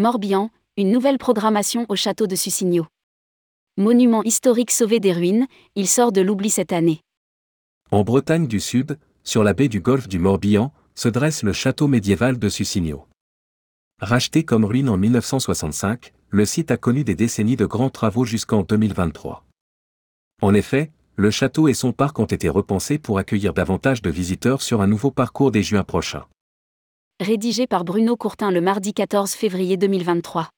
Morbihan, une nouvelle programmation au château de Sussigno. Monument historique sauvé des ruines, il sort de l'oubli cette année. En Bretagne du Sud, sur la baie du golfe du Morbihan, se dresse le château médiéval de Sussigno. Racheté comme ruine en 1965, le site a connu des décennies de grands travaux jusqu'en 2023. En effet, le château et son parc ont été repensés pour accueillir davantage de visiteurs sur un nouveau parcours dès juin prochain. Rédigé par Bruno Courtin le mardi 14 février 2023.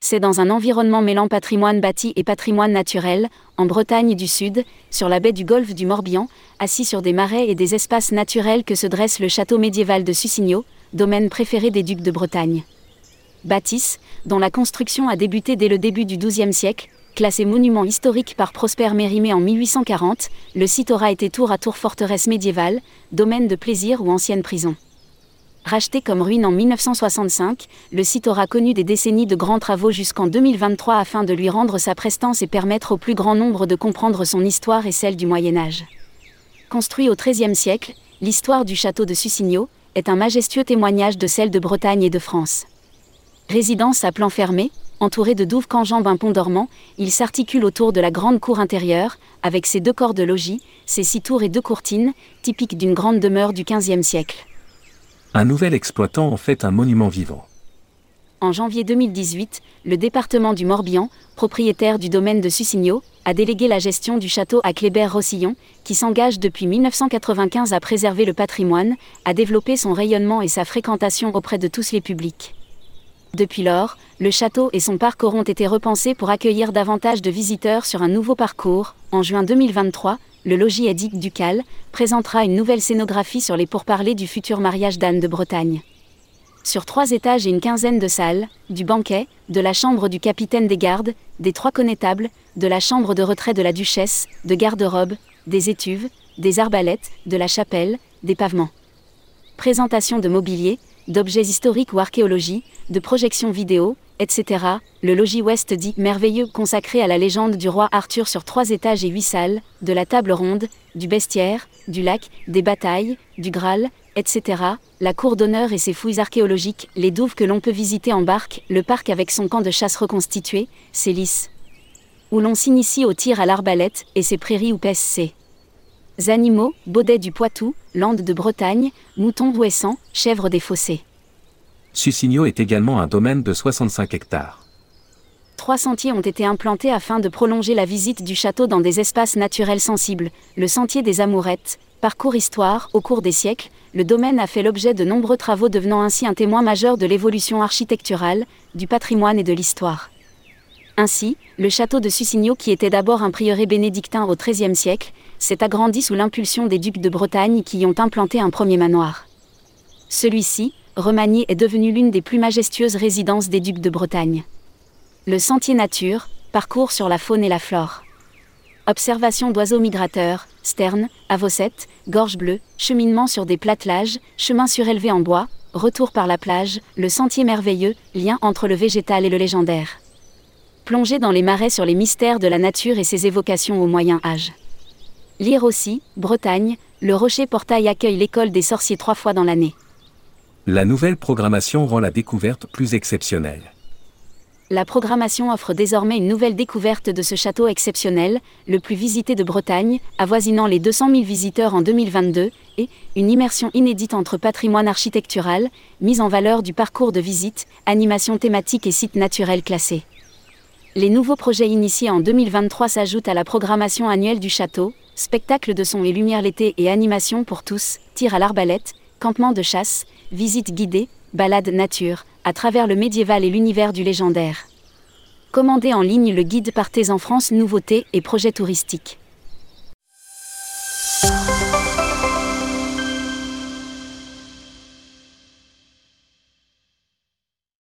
C'est dans un environnement mêlant patrimoine bâti et patrimoine naturel, en Bretagne du Sud, sur la baie du golfe du Morbihan, assis sur des marais et des espaces naturels que se dresse le château médiéval de Sussigno, domaine préféré des ducs de Bretagne. Bâtisse, dont la construction a débuté dès le début du XIIe siècle, classé monument historique par Prosper Mérimée en 1840, le site aura été tour à tour forteresse médiévale, domaine de plaisir ou ancienne prison. Racheté comme ruine en 1965, le site aura connu des décennies de grands travaux jusqu'en 2023 afin de lui rendre sa prestance et permettre au plus grand nombre de comprendre son histoire et celle du Moyen Âge. Construit au XIIIe siècle, l'histoire du château de Sussigno est un majestueux témoignage de celle de Bretagne et de France. Résidence à plan fermé, entouré de douves qu'enjambe un pont dormant, il s'articule autour de la grande cour intérieure, avec ses deux corps de logis, ses six tours et deux courtines, typiques d'une grande demeure du XVe siècle. Un nouvel exploitant en fait un monument vivant. En janvier 2018, le département du Morbihan, propriétaire du domaine de Sussigno, a délégué la gestion du château à Kléber-Rossillon, qui s'engage depuis 1995 à préserver le patrimoine, à développer son rayonnement et sa fréquentation auprès de tous les publics. Depuis lors, le château et son parc auront été repensés pour accueillir davantage de visiteurs sur un nouveau parcours. En juin 2023, le logis Édith Ducal présentera une nouvelle scénographie sur les pourparlers du futur mariage d'Anne de Bretagne. Sur trois étages et une quinzaine de salles, du banquet, de la chambre du capitaine des gardes, des trois connétables, de la chambre de retrait de la duchesse, de garde-robe, des étuves, des arbalètes, de la chapelle, des pavements. Présentation de mobilier, d'objets historiques ou archéologie, de projections vidéo, etc. Le logis ouest dit merveilleux consacré à la légende du roi Arthur sur trois étages et huit salles, de la table ronde, du bestiaire, du lac, des batailles, du Graal, etc. La cour d'honneur et ses fouilles archéologiques, les douves que l'on peut visiter en barque, le parc avec son camp de chasse reconstitué, ses lys. Où l'on s'initie au tir à l'arbalète et ses prairies ou PSC. Animaux, Baudet du Poitou, Landes de Bretagne, moutons ouessants, chèvres des fossés. Sussigno est également un domaine de 65 hectares. Trois sentiers ont été implantés afin de prolonger la visite du château dans des espaces naturels sensibles. Le sentier des Amourettes, parcours histoire, au cours des siècles, le domaine a fait l'objet de nombreux travaux devenant ainsi un témoin majeur de l'évolution architecturale, du patrimoine et de l'histoire. Ainsi, le château de Sussigno, qui était d'abord un prieuré bénédictin au XIIIe siècle, s'est agrandi sous l'impulsion des ducs de Bretagne qui y ont implanté un premier manoir. Celui-ci, remanié, est devenu l'une des plus majestueuses résidences des ducs de Bretagne. Le sentier nature, parcours sur la faune et la flore. Observation d'oiseaux migrateurs, sternes, avocettes, gorge bleue, cheminement sur des platelages, chemin surélevé en bois, retour par la plage, le sentier merveilleux, lien entre le végétal et le légendaire plonger dans les marais sur les mystères de la nature et ses évocations au Moyen Âge. Lire aussi, Bretagne, le Rocher Portail accueille l'école des sorciers trois fois dans l'année. La nouvelle programmation rend la découverte plus exceptionnelle. La programmation offre désormais une nouvelle découverte de ce château exceptionnel, le plus visité de Bretagne, avoisinant les 200 000 visiteurs en 2022, et une immersion inédite entre patrimoine architectural, mise en valeur du parcours de visite, animation thématique et sites naturels classés. Les nouveaux projets initiés en 2023 s'ajoutent à la programmation annuelle du château, spectacle de son et lumière l'été et animation pour tous, tir à l'arbalète, campement de chasse, visite guidée, balade nature, à travers le médiéval et l'univers du légendaire. Commandez en ligne le guide Partez en France nouveautés et projets touristiques.